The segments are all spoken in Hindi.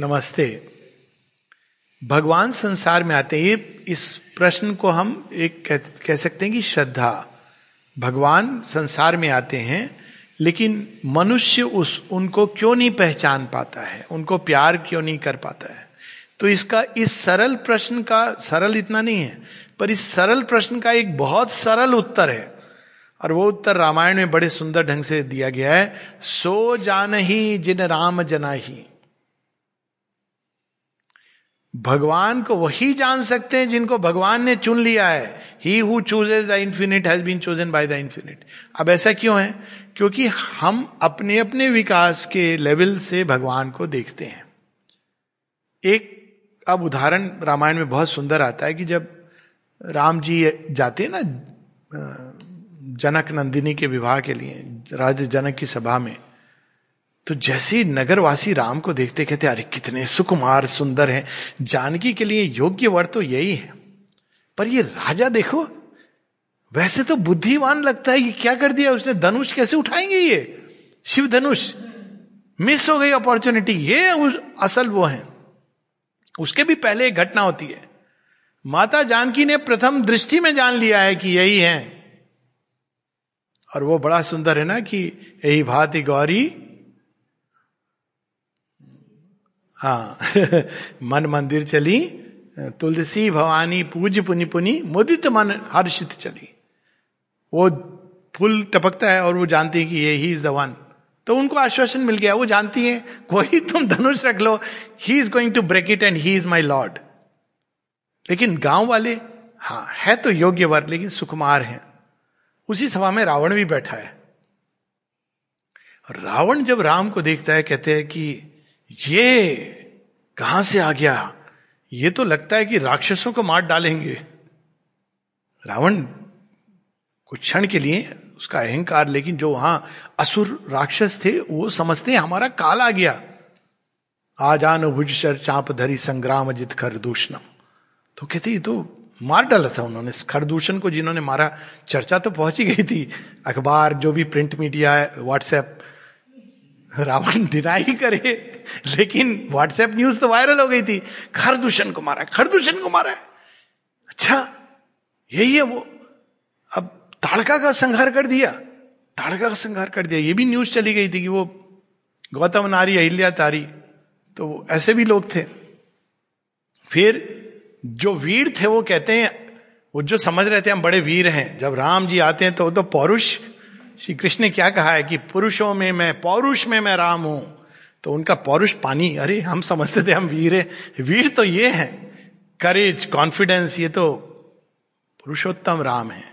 नमस्ते। भगवान संसार में आते हैं ये इस प्रश्न को हम एक कह, कह सकते हैं कि श्रद्धा। भगवान संसार में आते हैं लेकिन मनुष्य उस उनको क्यों नहीं पहचान पाता है? उनको प्यार क्यों नहीं कर पाता है? तो इसका इस सरल प्रश्न का सरल इतना नहीं है पर इस सरल प्रश्न का एक बहुत सरल उत्तर है। और वो उत्तर रामायण में बड़े सुंदर ढंग से दिया गया है सो जान ही जिन राम जना ही। भगवान को वही जान सकते हैं जिनको भगवान ने चुन लिया है। He who chooses the infinite has been chosen by the infinite अब ऐसा क्यों है? क्योंकि हम अपने अपने विकास के लेवल से भगवान को देखते हैं। एक, अब उदाहरण रामायण में बहुत सुंदर आता है कि जब राम जी जाते हैं ना जनक नंदिनी के विवाह के लिए, राज जनक की सभा में तो जैसे नगरवासी राम को देखते कहते, अरे, कितने सुकुमार सुंदर हैं। जानकी के लिए योग्य वर तो यही है। पर ये राजा देखो, वैसे तो बुद्धिमान लगता है कि क्या कर दिया उसने? धनुष कैसे उठाएँगे ये? शिव धनुष मिस हो गई अपॉर्चुनिटी ये उस, असल वो है। उसके भी पहले एक घटना होती है। माता जानकी ने प्रथम दृष्टि में जान लिया है कि यही है। और वो बड़ा सुंदर है ना कि, यही भांति गौरी हाँ। मन मंदिर चली, तुलसी, भवानी पूज पुनि पुनि, मुदित मन, हर्षित चली। वो फूल टपकता है और वो जानती है कि ये ही इज़ द वन तो उनको आश्वासन मिल गया, वो जानती है, कोई तुम धनुष रख लो he is going to break it and he is my lord लेकिन गाँव वाले हाँ है तो योग्य वर, लेकिन सुकुमार हैं। उसी सभा में रावण भी बैठा है। रावण जब राम को देखता है, कहते हैं कि ये कहाँ से आ गया? ये तो लगता है कि राक्षसों को मार डालेंगे। रावण कुछ क्षण के लिए उसका अहंकार, लेकिन जो वहाँ असुर राक्षस थे, वो समझते हैं, हमारा काल आ गया। आजान भुज चाप धरी संग्राम जित कर दूषणम। तो कहते, ये तो मार डाला था उन्होंने। खरदूषण को जिन्होंने मारा, चर्चा तो पहुँची गई थी। अखबार, जो भी प्रिंट मीडिया है, व्हाट्सएप रावण डिनाई करे, लेकिन व्हाट्सएप न्यूज़ तो वायरल हो गई थी। खरदूषण को मारा है, खरदूषण को मारा है। अच्छा यही है वो। अब ताड़का का संहार कर दिया, ताड़का का संहार कर दिया। ये भी न्यूज़ चली गई थी कि वो गौतम नारी, अहिल्या तारी तो ऐसे भी लोग थे। फिर जो वीर थे, वो कहते हैं, वो जो समझ रहे थे, हम बड़े वीर हैं। जब राम जी आते हैं तो वो तो पौरुष श्री कृष्ण ने क्या कहा है कि पुरुषों में मैं, पौरुष में मैं राम हूँ। तो उनका पौरुष पानी, अरे हम समझते थे हम वीर है। वीर तो ये है। करेज कॉन्फिडेंस ये तो पुरुषोत्तम राम है।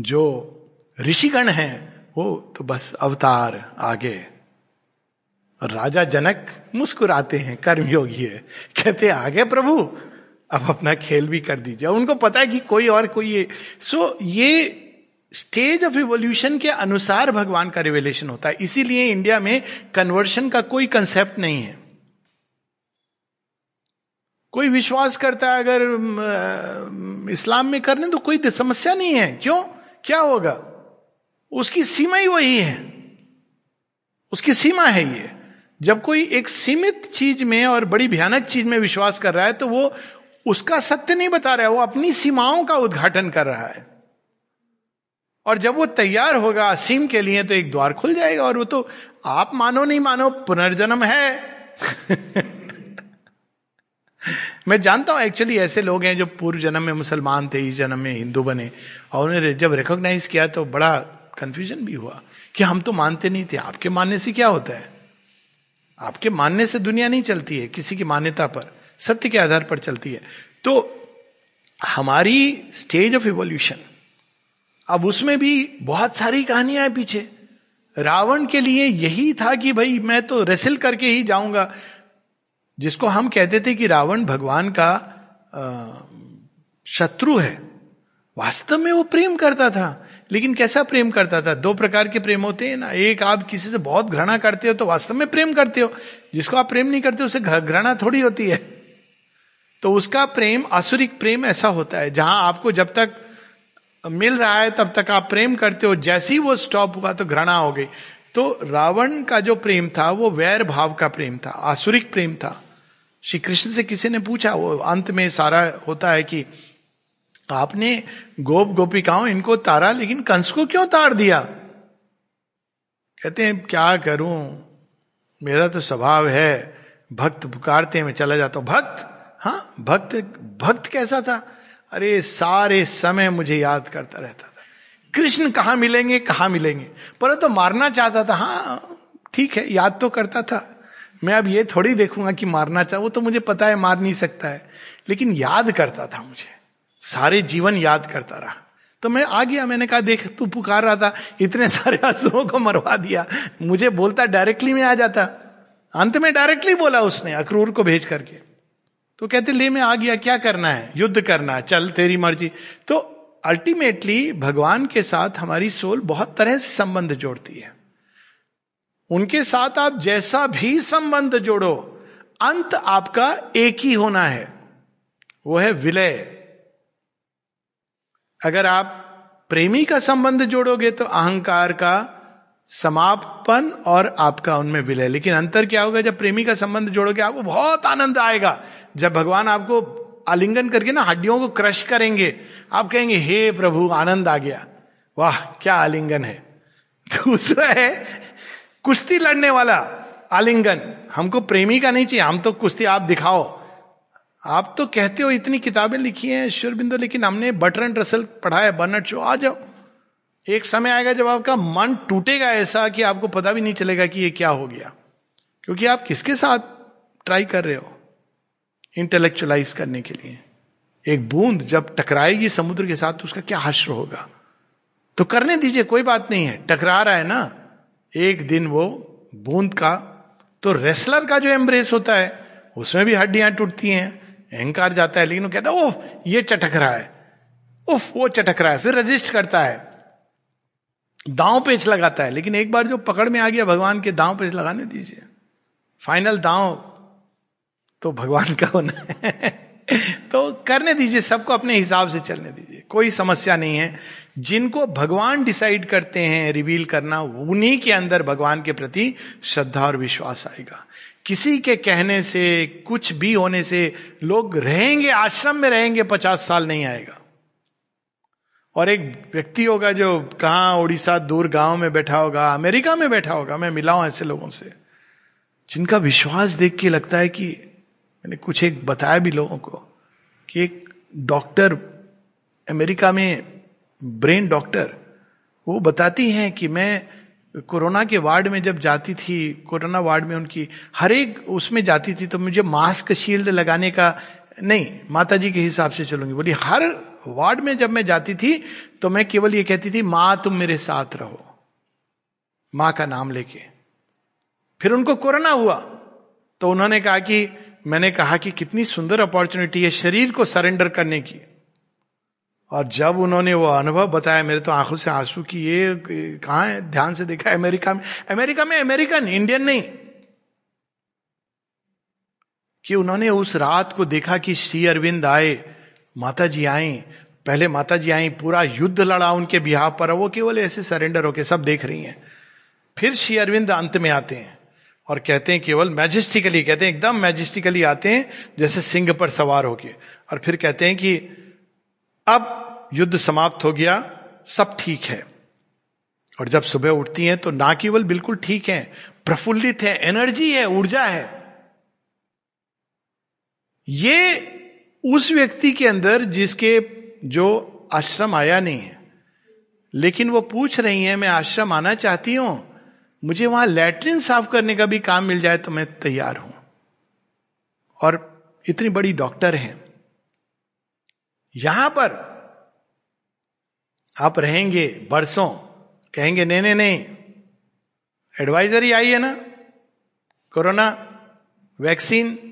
जो ऋषिगण है, वो तो बस अवतार आगे। राजा जनक मुस्कुराते हैं, कर्मयोगी है। कहते आगे प्रभु, अब अपना खेल भी कर दीजिए। उनको पता है कि कोई और, कोई ये सो ये स्टेज ऑफ़ इवोल्यूशन के अनुसार भगवान का रिवेलेशन होता है। इसीलिए इंडिया में कन्वर्शन का कोई कंसेप्ट नहीं है। कोई विश्वास करता है, अगर इस्लाम में करने तो कोई समस्या नहीं है। क्यों? क्या होगा? उसकी सीमा ही वही है। उसकी सीमा है ये। जब कोई एक सीमित चीज़ में और बड़ी भयानक चीज़ में विश्वास कर रहा है तो वो उसका सत्य नहीं बता रहा है, वो अपनी सीमाओं का उद्घाटन कर रहा है। और जब वो तैयार होगा असीम के लिए तो एक द्वार खुल जाएगा और वो तो आप मानो नहीं मानो, पुनर्जन्म है। मैं जानता हूँ एक्चुअली ऐसे लोग हैं जो पूर्व जन्म में मुसलमान थे, इस जन्म में हिंदू बने, और उन्हें जब रिकॉग्नाइज किया तो बड़ा कंफ्यूजन भी हुआ कि हम तो मानते नहीं थे। आपके मानने से क्या होता है? आपके मानने से दुनिया नहीं चलती है, किसी की मान्यता पर, सत्य के आधार पर चलती है। तो हमारी स्टेज ऑफ़ इवोल्यूशन अब उसमें भी बहुत सारी कहानियाँ हैं पीछे। रावण के लिए यही था कि भाई मैं तो रेसिल करके ही जाऊँगा। जिसको हम कहते थे कि रावण भगवान का शत्रु है। वास्तव में वो प्रेम करता था। लेकिन कैसा प्रेम करता था? दो प्रकार के प्रेम होते हैं ना। एक आप किसी से बहुत घृणा करते हो तो वास्तव में प्रेम करते हो। जिसको आप प्रेम नहीं करते उसे घृणा थोड़ी होती है। तो उसका प्रेम, आसुरिक प्रेम ऐसा होता है, जहाँ आपको जब तक मिल रहा है, तब तक आप प्रेम करते हो, जैसे ही वो स्टॉप हुआ तो घृणा हो गई। तो रावण का जो प्रेम था, वो वैर भाव का प्रेम था, आसुरिक प्रेम था। श्री कृष्ण से किसी ने पूछा, वो अंत में सारा होता है कि आपने गोप गोपिकाओं, इनको तारा, लेकिन कंस को क्यों तार दिया? कहते हैं, क्या करूँ? मेरा तो स्वभाव है, भक्त पुकारते मैं चला जाता हूँ। भक्त? हाँ भक्त भक्त कैसा था? अरे, सारे समय मुझे याद करता रहता था। कृष्ण कहा मिलेंगे कहा मिलेंगे? पर तो मारना चाहता था हाँ ठीक है, याद तो करता था। मैं अब ये थोड़ी देखूँगा कि मारना चाह, वो तो मुझे पता है, मार नहीं सकता है। लेकिन याद करता था मुझे। सारे जीवन याद करता रहा। तो मैं आ गया, मैंने कहा, देख, तू पुकार रहा था, इतने सारे असुरों को मरवा दिया। मुझे बोलता डायरेक्टली में आ जाता। अंत में डायरेक्टली बोला उसने, अक्रूर को भेज करके। तो कहते, ले मैं आ गया, क्या करना है? युद्ध करना है, चल, तेरी मर्ज़ी। तो अल्टीमेटली भगवान के साथ हमारी सोल बहुत तरह से संबंध जोड़ती है। उनके साथ आप जैसा भी संबंध जोड़ो, अंत आपका एक ही होना है, वो है विलय। अगर आप प्रेमी का संबंध जोड़ोगे तो अहंकार का समापन और आपका उनमें विलय। लेकिन अंतर क्या होगा, जब प्रेमी का संबंध जोड़ोगे, आपको बहुत आनंद आएगा। जब भगवान आपको आलिंगन करके ना हड्डियों को क्रश करेंगे, आप कहेंगे, हे प्रभु, आनंद आ गया। वाह, क्या आलिंगन है। दूसरा है, कुश्ती लड़ने वाला आलिंगन। हमको प्रेमी का नहीं चाहिए, हम तो कुश्ती, आप दिखाओ। आप तो कहते हो, इतनी किताबें लिखी हैं, ईश्वर बिंदु, लेकिन हमने बटरन रसल पढ़ा है, बर्नट शो, आ जाओ। एक समय आएगा जब आपका मन टूटेगा ऐसा कि आपको पता भी नहीं चलेगा कि ये क्या हो गया। क्योंकि आप किसके साथ ट्राई कर रहे हो? इंटेलेक्चुअलाइज करने के लिए। एक बूंद जब टकराएगी समुद्र के साथ तो उसका क्या हश्र होगा? तो करने दीजिए, कोई बात नहीं है। टकरा रहा है ना, एक दिन वो बूंद का तो रेसलर का जो एम्ब्रेस होता है, उसमें भी हड्डियाँ टूटती हैं, अहंकार जाता है, लेकिन वो कहता है, ओह, ये चटक रहा है। उफ वो चटक रहा है, फिर रजिस्ट करता है। दांव पेच लगाता है, लेकिन एक बार जो पकड़ में आ गया, भगवान के दांव पेच लगाने दीजिए। फाइनल दांव तो भगवान का होना है। तो करने दीजिए, सबको अपने हिसाब से चलने दीजिए। कोई समस्या नहीं है। जिनको भगवान डिसाइड करते हैं, रिवील करना, उन्हीं के अंदर भगवान के प्रति श्रद्धा और विश्वास आएगा। किसी के कहने से, कुछ भी होने से, लोग रहेंगे, आश्रम में रहेंगे, पचास साल नहीं आएगा। और एक व्यक्ति होगा जो कहा उड़ीसा दूर गाँव में बैठा होगा, अमेरिका में बैठा होगा, मैं मिला हूँ ऐसे लोगों से, जिनका विश्वास देख के लगता है कि मैंने कुछ एक बताया भी लोगों को कि एक डॉक्टर, अमेरिका में ब्रेन डॉक्टर, वो बताती हैं कि मैं कोरोना के वार्ड में जब जाती थी, कोरोना वार्ड में उनकी हर एक उसमें जाती थी तो मुझे मास्क शील्ड लगाने का, नहीं माता जी के हिसाब से चलूँगी, बोली, हर वार्ड में जब मैं जाती थी तो मैं केवल ये कहती थी, माँ, तुम मेरे साथ रहो, माँ का नाम लेके। फिर उनको कोरोना हुआ तो उन्होंने कहा कि मैंने कहा कि कितनी सुंदर अपॉर्चुनिटी है शरीर को सरेंडर करने की। और जब उन्होंने वो अनुभव बताया, मेरे तो आँखों से आँसू की ये कहा है? ध्यान से देखा, अमेरिका में। अमेरिका में अमेरिकन, इंडियन नहीं। कि उन्होंने उस रात को देखा कि श्री अरविंद आए माता जी आई। पहले माता जी आई, पूरा युद्ध लड़ा उनके बिहार पर वो केवल ऐसे सरेंडर होके सब देख रही हैं। फिर श्री अरविंद अंत में आते हैं। और कहते हैं केवल मैजिस्टिकली कहते हैं एकदम मैजिस्टिकली आते हैं, जैसे सिंह पर सवार होके और फिर कहते हैं कि अब युद्ध समाप्त हो गया, सब ठीक है। और जब सुबह उठती हैं तो ना केवल बिल्कुल ठीक है, प्रफुल्लित है एनर्जी है, ऊर्जा है। ये उस व्यक्ति के अंदर जिसके जो आश्रम आया नहीं है, लेकिन वो पूछ रही है, मैं आश्रम आना चाहती हूँ? मुझे वहाँ लैट्रिन साफ़ करने का भी काम मिल जाए तो मैं तैयार हूँ। और इतनी बड़ी डॉक्टर हैं। यहाँ पर आप रहेंगे बरसों। कहेंगे, नहीं नहीं नहीं एडवाइजरी आई है ना? कोरोना वैक्सीन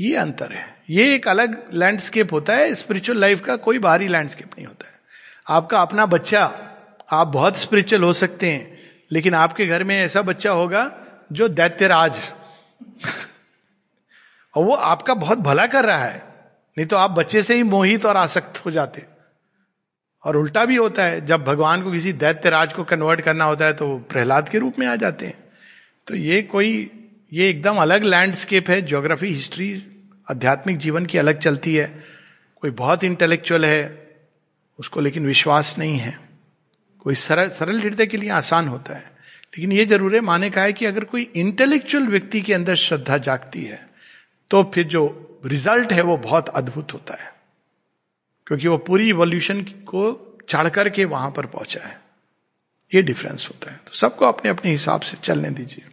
ये अंतर है। ये एक अलग लैंडस्केप होता है स्पिरिचुअल लाइफ का कोई बाहरी लैंडस्केप नहीं होता है। आपका अपना बच्चा आप बहुत स्पिरिचुअल हो सकते हैं, लेकिन आपके घर में ऐसा बच्चा होगा जो दैत्यराज। और वो आपका बहुत भला कर रहा है, नहीं तो आप बच्चे से ही मोहित और आसक्त हो जाते। और उल्टा भी होता है, जब भगवान को किसी दैत्य राज को कन्वर्ट करना होता है तो प्रहलाद के रूप में आ जाते हैं। तो ये कोई, ये एकदम अलग लैंडस्केप है ज्योग्राफी हिस्ट्री आध्यात्मिक जीवन की अलग चलती है। कोई बहुत इंटेलेक्चुअल है, उसको लेकिन विश्वास नहीं है। कोई सरल सरल हृदय के लिए आसान होता है। लेकिन ये ज़रूर है, माने का है कि अगर कोई इंटेलेक्चुअल व्यक्ति के अंदर श्रद्धा जागती है तो फिर जो रिज़ल्ट है वो बहुत अद्भुत होता है। क्योंकि वो पूरी इवोल्यूशन को चढ़ करके वहाँ पर पहुँचा है। ये डिफरेंस होता है। तो सबको अपने अपने हिसाब से चलने दीजिए।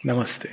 नमस्ते।